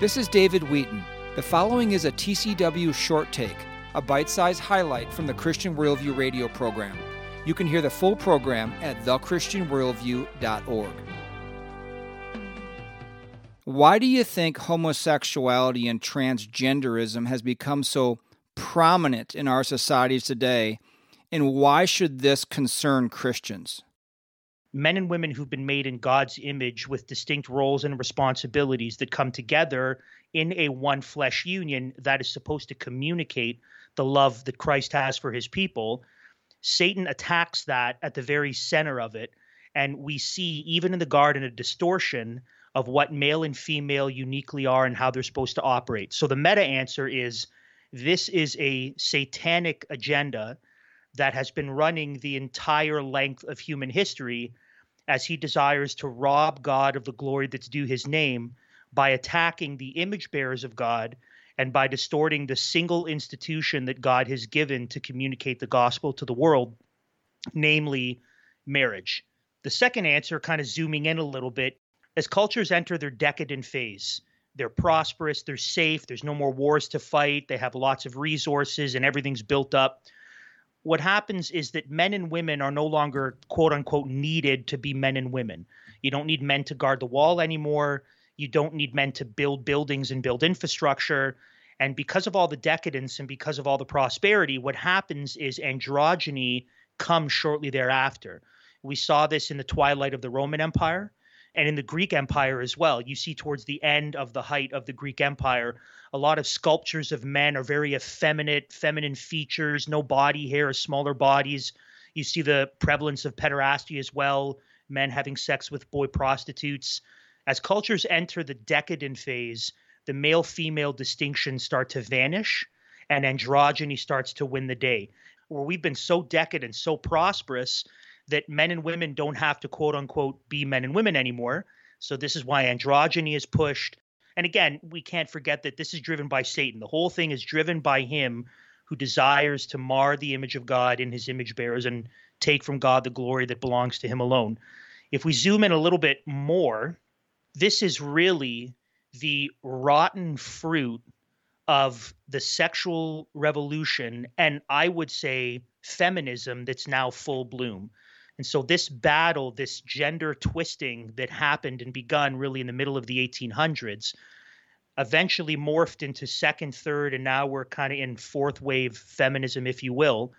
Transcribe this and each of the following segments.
This is David Wheaton. The following is a TCW short take, a bite sized highlight from the Christian Worldview radio program. You can hear the full program at thechristianworldview.org. Why do you think homosexuality and transgenderism has become so prominent in our societies today, and why should this concern Christians? Men and women who've been made in God's image with distinct roles and responsibilities that come together in a one flesh union that is supposed to communicate the love that Christ has for his people. Satan attacks that at the very center of it. And we see, even in the garden, a distortion of what male and female uniquely are and how they're supposed to operate. So the meta answer is this is a satanic agenda that has been running the entire length of human history as he desires to rob God of the glory that's due his name by attacking the image bearers of God and by distorting the single institution that God has given to communicate the gospel to the world, namely marriage. The second answer, kind of zooming in a little bit, as cultures enter their decadent phase, they're prosperous, they're safe, there's no more wars to fight, they have lots of resources, and everything's built up what happens is that men and women are no longer quote unquote needed to be men and women. You don't need men to guard the wall anymore. You don't need men to build buildings and build infrastructure. And because of all the decadence and because of all the prosperity, what happens is androgyny comes shortly thereafter. We saw this in the twilight of the Roman Empire and in the Greek Empire as well. You see towards the end of the height of the Greek Empire, a lot of sculptures of men are very effeminate, feminine features, no body hair, smaller bodies. You see the prevalence of pederasty as well, men having sex with boy prostitutes. As cultures enter the decadent phase, the male female distinctions start to vanish and androgyny starts to win the day. Where we've been so decadent, so prosperous, that men and women don't have to quote unquote be men and women anymore. So this is why androgyny is pushed. And again, we can't forget that this is driven by Satan. The whole thing is driven by him who desires to mar the image of God in his image bearers and take from God the glory that belongs to him alone. If we zoom in a little bit more, this is really the rotten fruit of the sexual revolution and I would say feminism that's now full bloom. And so this battle, this gender twisting that happened and begun really in the middle of the 1800s, eventually morphed into second, third, and now we're kind of in fourth wave feminism, if you will,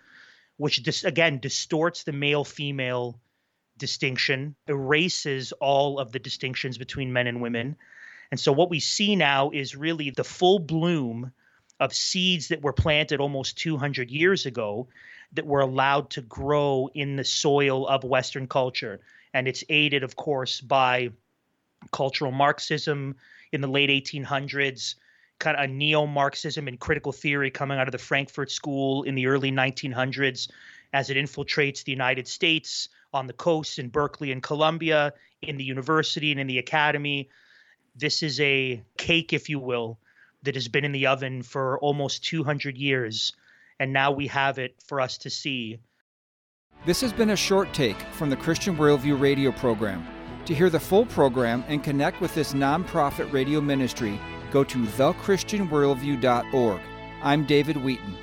which dis- again distorts the male female distinction, erases all of the distinctions between men and women. And so what we see now is really the full bloom of seeds that were planted almost 200 years ago that were allowed to grow in the soil of Western culture. And it's aided, of course, by cultural Marxism in the late 1800s, kind of a neo Marxism and critical theory coming out of the Frankfurt School in the early 1900s as it infiltrates the United States on the coast in Berkeley and Columbia, in the university and in the academy. This is a cake, if you will, that has been in the oven for almost 200 years and now we have it for us to see. This has been a short take from the Christian Worldview radio program. To hear the full program and connect with this nonprofit radio ministry, go to thechristianworldview.org. I'm David Wheaton.